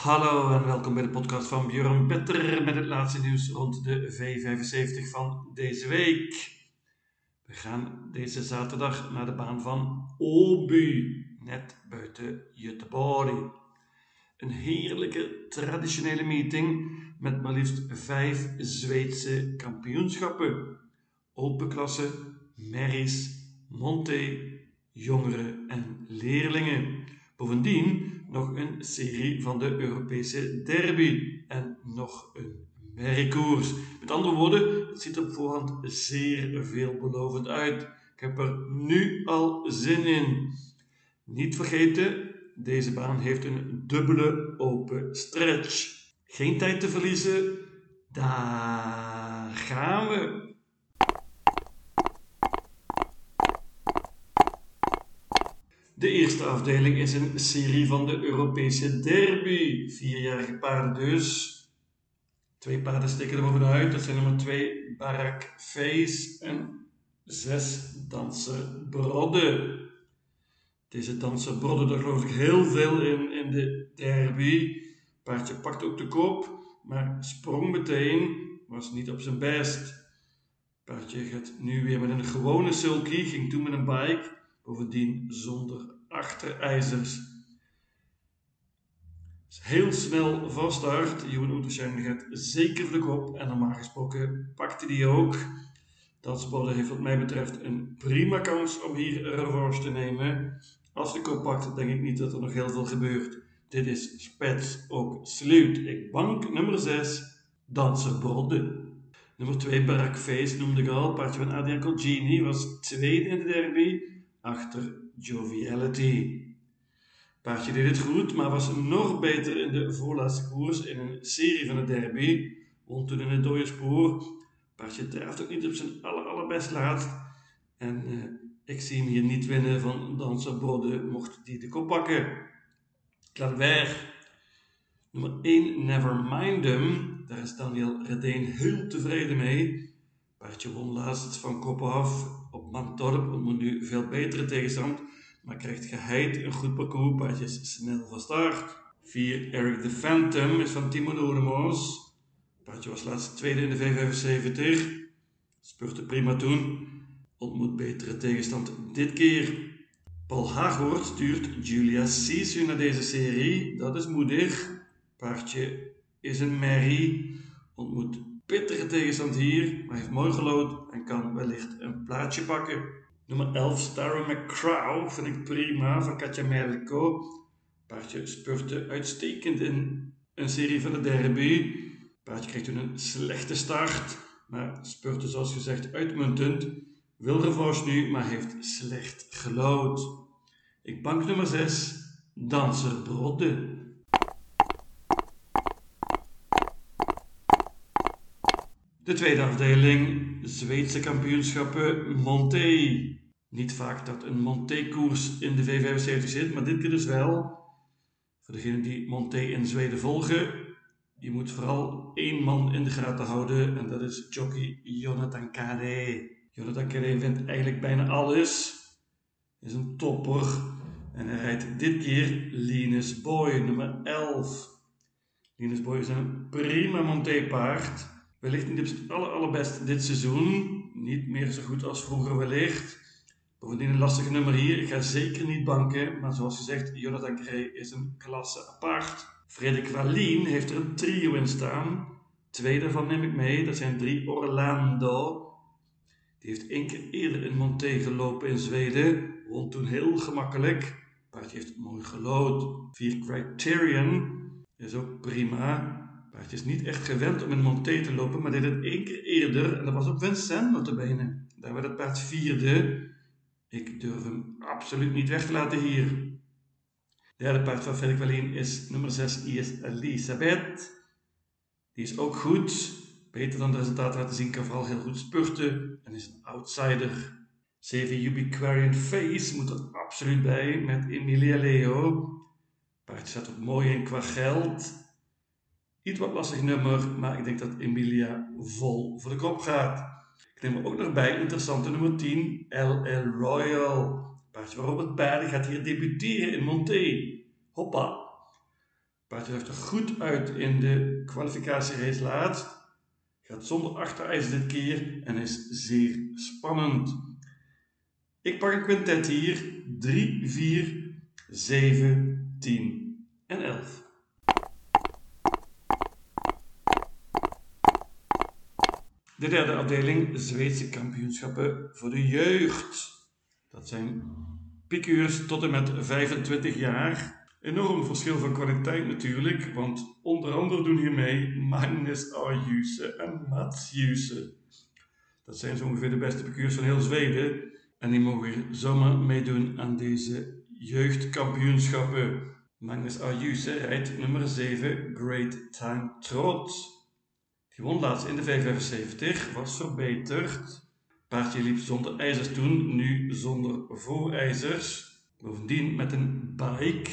Hallo en welkom bij de podcast van Björn Petter met het laatste nieuws rond de V75 van deze week. We gaan deze zaterdag naar de baan van Åby, net buiten Göteborg. Een heerlijke traditionele meeting met maar liefst vijf Zweedse kampioenschappen. Open klasse, merries, jongeren en leerlingen. Bovendien nog een serie van de Europese derby en nog een merkkoers. Met andere woorden, het ziet op voorhand zeer veelbelovend uit. Ik heb er nu al zin in. Niet vergeten, deze baan heeft een dubbele open stretch. Geen tijd te verliezen. Daar gaan we. De eerste afdeling is een serie van de Europese derby. Vierjarige paarden dus. Twee paarden steken er bovenuit. Dat zijn nummer 2 Barak Face en 6 Danser Brodde. Deze Danser Brodde, daar geloof ik heel veel in, in de derby. Paardje pakt ook de kop, maar sprong meteen, was niet op zijn best. Paardje gaat nu weer met een gewone sulky, ging toen met een bike bovendien zonder achterijzers. Heel snel start. Johan Oetersheim gaat zeker de kop en normaal gesproken pakte die ook. Dat sport heeft wat mij betreft een prima kans om hier revanche te nemen. Als de kop pakt, denk ik niet dat er nog heel veel gebeurt. Dit is spets ook sluit. Ik bank nummer 6, Danser Brodde. Nummer 2, Barack Face noemde ik al. Paardje van Adrian Colgini was tweede in de derby achter Joviality. Paardje deed het goed, maar was nog beter in de voorlaatste koers in een serie van de derby. Won toen in het dode spoor. Paardje drijft ook niet op zijn aller, allerbest laatst. En uh, ik zie hem hier niet winnen van Danser Brodde, mocht die de kop pakken. Claver. Nummer 1, Never Mind Them. Daar is Daniel Redeen heel tevreden mee. Paardje won laatst van kop af Mantorp ontmoet nu veel betere tegenstand, maar krijgt geheid een goed parcours, paardje is snel van start. 4 Eric the Phantom is van Timo Noordemoos. Paardje was laatst tweede in de V75. Spurte prima toen. Ontmoet betere tegenstand dit keer. Paul Hagoort stuurt Julia Sisu naar deze serie. Dat is moedig. Paardje is een merrie. Ontmoet pittige tegenstand hier, maar heeft mooi gelood en kan wellicht een plaatsje pakken. Nummer 11, Starry McCrow, vind ik prima, van Katja Merlico. Paardje spurte uitstekend in een serie van de derby. Paardje kreeg toen een slechte start, maar spurte zoals gezegd uitmuntend. Wil revanche nu, maar heeft slecht gelood. Ik bank nummer 6, Danser Brodde. De tweede afdeling, Zweedse kampioenschappen Monté. Niet vaak dat een Monté-koers in de V75 zit, maar dit keer dus wel. Voor degenen die Monté in Zweden volgen, die moet vooral één man in de gaten houden en dat is jockey Jonathan Kade. Jonathan Kade vindt eigenlijk bijna alles. Is een topper en hij rijdt dit keer Linus Boy, nummer 11. Linus Boy is een prima Monté-paard. Wellicht niet op zijn aller, allerbest dit seizoen. Niet meer zo goed als vroeger wellicht. Bovendien een lastig nummer hier. Ik ga zeker niet banken. Maar zoals gezegd, Jonathan Gray is een klasse apart. Frederik Wallien heeft er een trio in staan. Twee daarvan neem ik mee. Dat zijn drie Orlando. Die heeft één keer eerder in Monté gelopen in Zweden. Won toen heel gemakkelijk. Paardje heeft mooi gelood. Vier Criterion is ook prima. Paardje is niet echt gewend om in Monté te lopen, maar deed het één keer eerder. En dat was op Vincennes notabene. Daar werd het paard vierde. Ik durf hem absoluut niet weg te laten hier. Derde paard van Felix Wallien is nummer 6, is Elisabeth. Die is ook goed. Beter dan de resultaten laten zien, kan vooral heel goed spurten en is een outsider. 7 Ubiquarian Face moet er absoluut bij met Emilia Leo. Paardje staat ook mooi in qua geld. Iets wat lastig nummer, maar ik denk dat Emilia vol voor de kop gaat. Ik neem er ook nog bij interessante nummer 10, LL Royal. Paardje waarop het paarden gaat hier debuteren in Monté. Hoppa. Paardje heeft er goed uit in de kwalificatierace laat. Gaat zonder achterijzer dit keer en is zeer spannend. Ik pak een quintet hier. 3, 4, 7, 10 en 11. De derde afdeling, Zweedse kampioenschappen voor de jeugd. Dat zijn piqueurs tot en met 25 jaar. Enorm verschil van kwaliteit natuurlijk, want onder andere doen hier mee Magnus Arjuse en Mats Juse. Dat zijn zo ongeveer de beste piqueurs van heel Zweden. En die mogen zomaar meedoen aan deze jeugdkampioenschappen. Magnus Arjuse rijdt nummer 7 Great Time Trot. Die won laatst in de 575, was verbeterd. Paardje liep zonder ijzers toen, nu zonder voorijzers. Bovendien met een bike.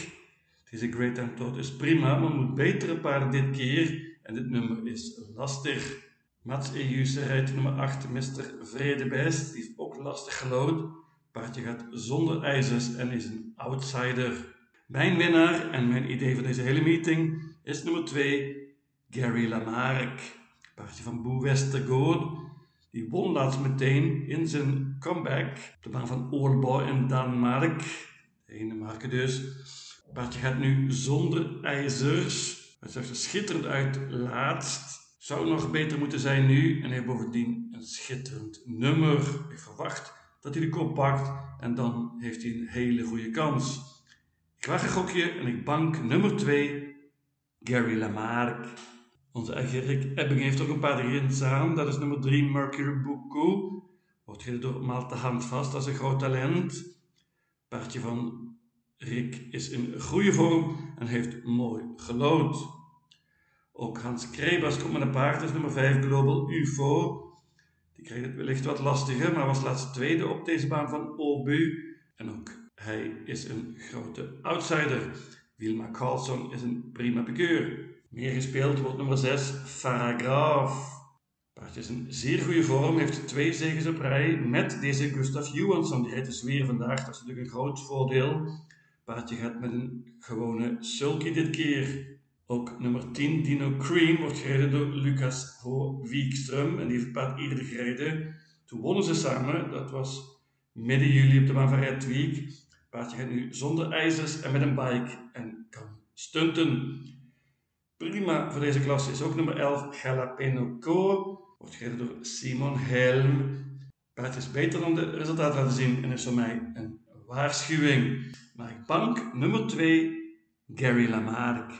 Deze Great Time Trot is prima, maar moet betere paarden dit keer. En dit nummer is lastig. Mats Ejuse rijdt nummer 8, Mr. Vredebest. Die is ook lastig gelood. Paardje gaat zonder ijzers en is een outsider. Mijn winnaar en mijn idee van deze hele meeting is nummer 2, Gary Lamarck. Paardje van Boe Westergaard. Die won laatst meteen in zijn comeback de baan van Ålborg in Denemarken. Denemarken dus. Paardje gaat nu zonder ijzers. Het zag er schitterend uit laatst. Zou nog beter moeten zijn nu en heeft bovendien een schitterend nummer. Ik verwacht dat hij de kop pakt en dan heeft hij een hele goede kans. Ik waag een gokje en ik bank nummer 2, Gary Lamarck. Onze eigen Rick Ebbing heeft ook een paar erin samen. Dat is nummer 3, Mercury Bucco. Wordt gereden door Malte Handvast, dat is een groot talent. Paardje van Rick is in goede vorm en heeft mooi gelood. Ook Hans Krebas komt met een paard, dat is nummer 5, Global UFO. Die kreeg het wellicht wat lastiger, maar was laatst tweede op deze baan van Obu. En ook hij is een grote outsider. Wilma Carlson is een prima pikeur. Meer gespeeld wordt nummer 6, Faragraaf. Paardje is in zeer goede vorm, heeft twee zegens op rij met deze Gustav Johansson. Die rijdt dus weer vandaag, dat is natuurlijk een groot voordeel. Paardje gaat met een gewone sulky dit keer. Ook nummer 10, Dino Cream, wordt gereden door Lucas Ho Wiekström. En die heeft het paard eerder gereden. Toen wonnen ze samen, dat was midden juli op de baan Week. Paardje gaat nu zonder ijzers en met een bike en kan stunten. Prima voor deze klasse is ook nummer 11, Jalapeno Co. Wordt gereden door Simon Helm. Paardje is beter dan de resultaten laten zien en is voor mij een waarschuwing. Maar bank nummer 2, Gary Lamarck.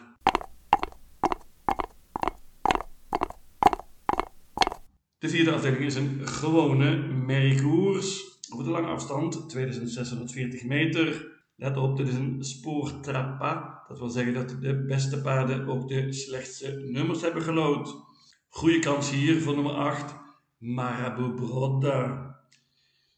De vierde afdeling is een gewone merriekoers. Over de lange afstand, 2640 meter. Let op, dit is een spoortrappa. Dat wil zeggen dat de beste paarden ook de slechtste nummers hebben gelood. Goede kans hier voor nummer 8, Marabu Broda.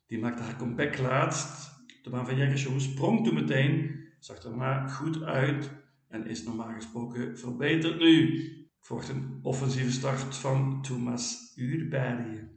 Die maakte haar comeback laatst. De baan van Jackershow sprong toen meteen, zag er maar goed uit en is normaal gesproken verbeterd nu. Volgt een offensieve start van Thomas Urberg.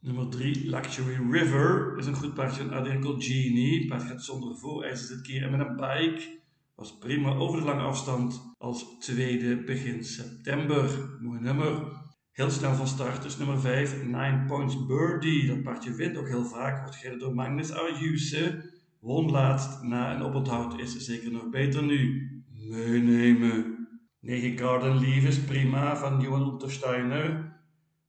Nummer 3, Luxury River, is een goed paardje van Genie. Paard gaat zonder voorijzers dit keer en met een bike. Was prima over de lange afstand als tweede begin september. Mooi nummer. Heel snel van start is nummer 5, 9 Points Birdie. Dat paardje wint ook heel vaak. Wordt gereden door Magnus Arjuse. Won laatst na een oponthoud. Is zeker nog beter nu. Meenemen. 9 Garden Leaf is prima van Johan Untersteiner.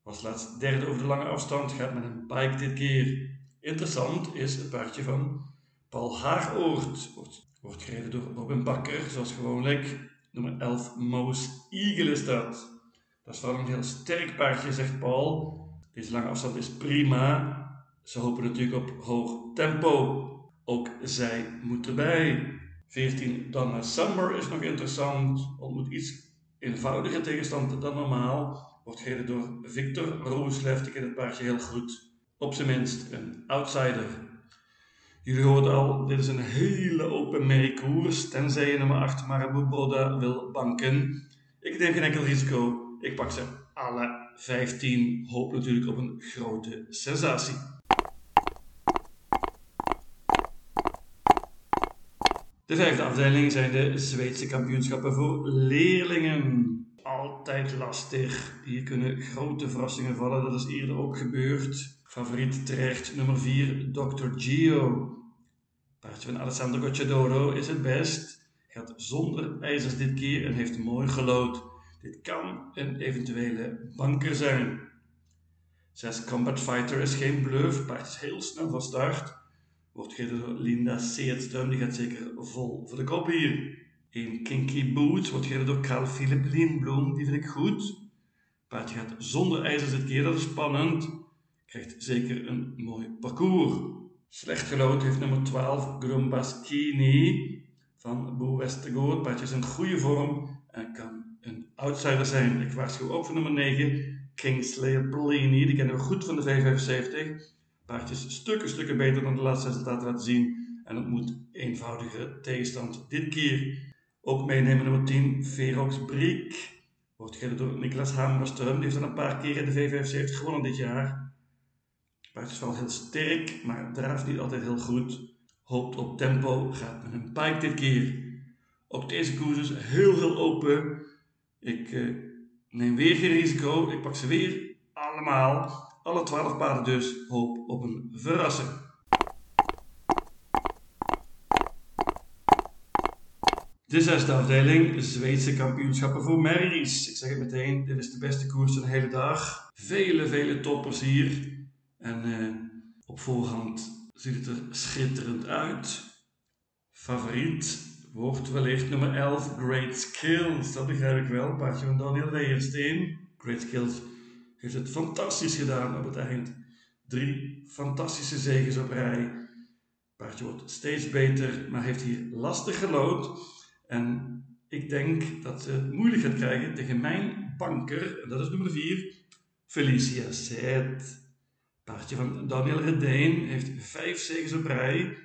Was laatst derde over de lange afstand, gaat met een bike dit keer. Interessant is het paardje van Paul Haaroort. Wordt, wordt gereden door Robin Bakker, zoals gewoonlijk. Nummer 11 Moos Eagle is dat. Dat is vooral een heel sterk paardje, zegt Paul. Deze lange afstand is prima. Ze hopen natuurlijk op hoog tempo. Ook zij moet erbij. 14 Donna Summer is nog interessant. Ontmoet iets eenvoudiger tegenstand dan normaal. Wordt gereden door Victor Rooslev. Die kent het paardje heel goed. Op zijn minst een outsider. Jullie hoorden al, dit is een hele open merkkoers. Tenzij je nummer 8 Marabu Broda wil banken. Ik neem geen enkel risico. Ik pak ze alle 15. Hoop natuurlijk op een grote sensatie. De vijfde afdeling zijn de Zweedse kampioenschappen voor leerlingen. Altijd lastig. Hier kunnen grote verrassingen vallen. Dat is eerder ook gebeurd. Favoriet terecht nummer 4, Dr. Gio. Paardje van Alessandro Gocciadoro is het best. Gaat zonder ijzers dit keer en heeft mooi gelood. Dit kan een eventuele banker zijn. 6 Combat Fighter is geen bluff. Paard is heel snel van start. Wordt gereden door Linda Seertström. Die gaat zeker vol voor de kop hier. Een Kinky Boot wordt gereden door Carl Philip Lindblom. Die vind ik goed. Paardje gaat zonder ijzers dit keer. Dat is spannend. Krijgt zeker een mooi parcours. Slecht gelood heeft nummer 12 Grumbaschini van Bo Westergaard. Paardje is in goede vorm en kan een outsider zijn. Ik waarschuw ook voor nummer 9 Kingsley Bellini. Die kennen we goed van de 575. Paardje is stukken, stukken beter dan de laatste resultaten laten zien. En het moet eenvoudige tegenstand dit keer. Ook meenemen nummer 10 Verox Briek. Wordt gereden door Niklas Hamerström. Die heeft al een paar keer de 575 gewonnen dit jaar. Paard is wel heel sterk, maar draaft niet altijd heel goed. Hoopt op tempo, gaat met een pike dit keer. Ook deze koers is heel heel open. Ik uh, neem weer geen risico. Ik pak ze weer allemaal. Alle 12 paarden dus. Hoop op een verrassing. De zesde afdeling, Zweedse kampioenschappen voor merries. Ik zeg het meteen, dit is de beste koers van de hele dag. Vele, vele toppers hier. En uh, op voorhand ziet het er schitterend uit. Favoriet wordt wellicht nummer 11, Great Skills. Dat begrijp ik wel. Paardje van Daniel Weijersteen. Great Skills heeft het fantastisch gedaan op het eind. Drie fantastische zegens op rij. Paardje wordt steeds beter, maar heeft hier lastig gelood. En ik denk dat ze het moeilijk gaat krijgen tegen mijn banker. En dat is nummer 4, Felicia Zet. Paardje van Daniel Redijn heeft vijf zegens op rij.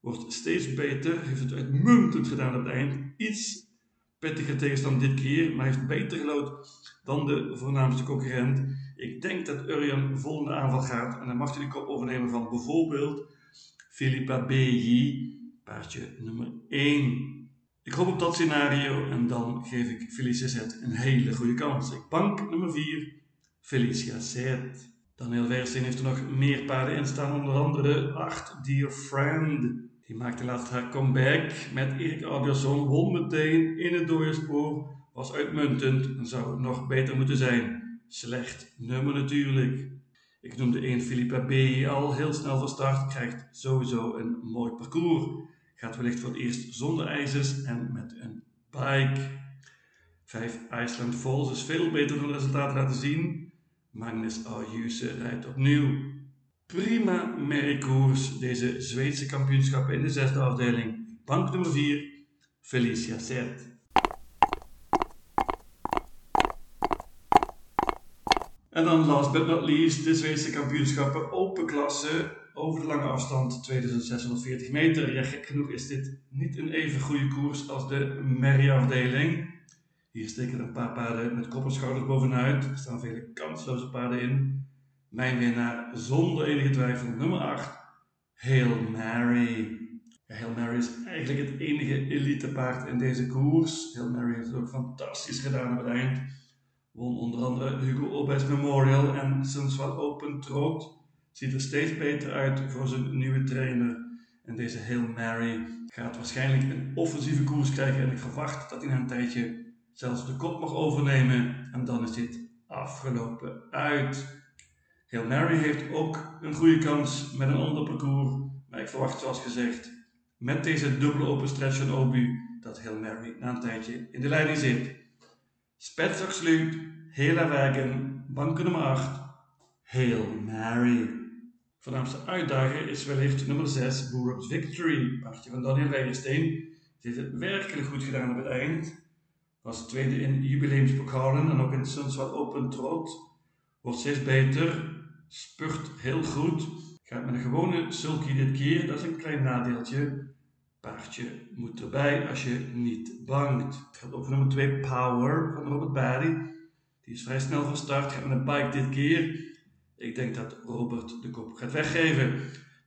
Wordt steeds beter. Heeft het uitmuntend gedaan op het eind. Iets pittiger tegenstand dit keer. Maar heeft beter gelood dan de voornaamste concurrent. Ik denk dat Urian volgende aanval gaat. En dan mag hij de kop overnemen van bijvoorbeeld Philippa Beji. Paardje nummer 1. Ik hoop op dat scenario. En dan geef ik Felicia Zet een hele goede kans. Ik bank nummer 4. Felicia Zet. Daniel Weersteen heeft er nog meer paarden in staan, onder andere 8 Dear Friend. Die maakte laatst haar comeback met Erik Albiasson, won meteen in het doorspoor, was uitmuntend en zou nog beter moeten zijn. Slecht nummer natuurlijk. Ik noemde 1 Philippa B. al heel snel van start, krijgt sowieso een mooi parcours. Gaat wellicht voor het eerst zonder ijzers en met een bike. 5 Iceland Falls is veel beter dan de resultaten laten zien. Magnus Ayuse rijdt opnieuw. Prima merkkoers, deze Zweedse kampioenschappen in de zesde afdeling. Bank nummer 4, Felicia Zert. En dan last but not least de Zweedse kampioenschappen open klasse over de lange afstand 2640 meter. Ja, gek genoeg is dit niet een even goede koers als de Merrie-afdeling. Hier steken een paar paarden met kopperschouders bovenuit. Er staan vele kansloze paarden in. Mijn winnaar zonder enige twijfel nummer 8, Hail Mary. Hail Mary is eigenlijk het enige elite paard in deze koers. Hail Mary heeft het ook fantastisch gedaan op het eind. Won onder andere Hugo Obes Memorial en Sunswell Open Trot. Ziet er steeds beter uit voor zijn nieuwe trainer. En deze Hail Mary gaat waarschijnlijk een offensieve koers krijgen. En ik verwacht dat hij na een tijdje zelfs de kop mag overnemen en dan is dit afgelopen uit. Hail Mary heeft ook een goede kans met een ander parcours, maar ik verwacht zoals gezegd met deze dubbele open stretch van Obu dat Hail Mary na een tijdje in de leiding zit. Spetsachsluit, Hela Wagen, banken nummer 8, Hail Mary. Voornaamste uitdager is wellicht nummer 6, Boerup's Victory, paardje van Daniel Weijersteen. Die heeft het werkelijk goed gedaan op het eind. Was tweede in jubileumspokalen en ook in Sundsvall Open Trot. Wordt steeds beter, spurt heel goed. Gaat met een gewone sulky dit keer, dat is een klein nadeeltje. Paardje moet erbij als je niet bangt. Het gaat over nummer 2 Power van Robert Barry. Die is vrij snel van start, gaat met een bike dit keer. Ik denk dat Robert de kop gaat weggeven.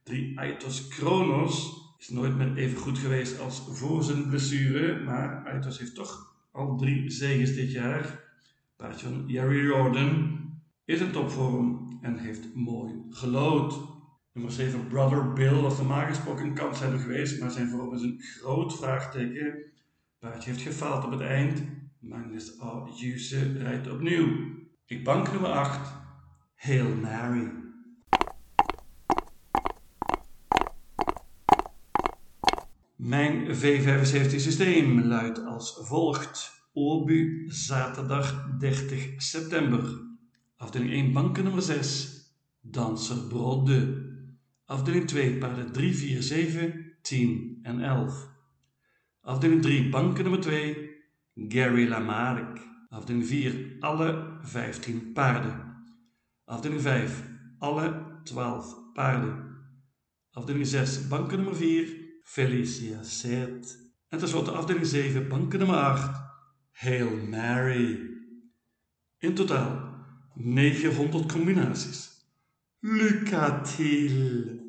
3 Aitos Kronos Is nooit meer even goed geweest als voor zijn blessure, maar Aitos heeft toch al drie zegens dit jaar. Paardje van Jerry Jordan is in topvorm en heeft mooi gelood. Nummer 7 Brother Bill was normaal gesproken een kans hebben geweest, maar zijn vorm is een groot vraagteken. Paardje heeft gefaald op het eind. Magnus A. Juse rijdt opnieuw. Ik bank nummer 8. Hail Mary. Mijn V75 systeem luidt als volgt. Obu, zaterdag 30 september. Afdeling 1, banken nummer 6. Danser Brode. Afdeling 2, paarden 3, 4, 7, 10 en 11. Afdeling 3, banken nummer 2. Gary Lamarck. Afdeling 4, alle 15 paarden. Afdeling 5, alle 12 paarden. Afdeling 6, banken nummer 4. Felicia Set. En tenslotte afdeling 7, banken nummer 8. Hail Mary. In totaal 900 combinaties. Lucatil.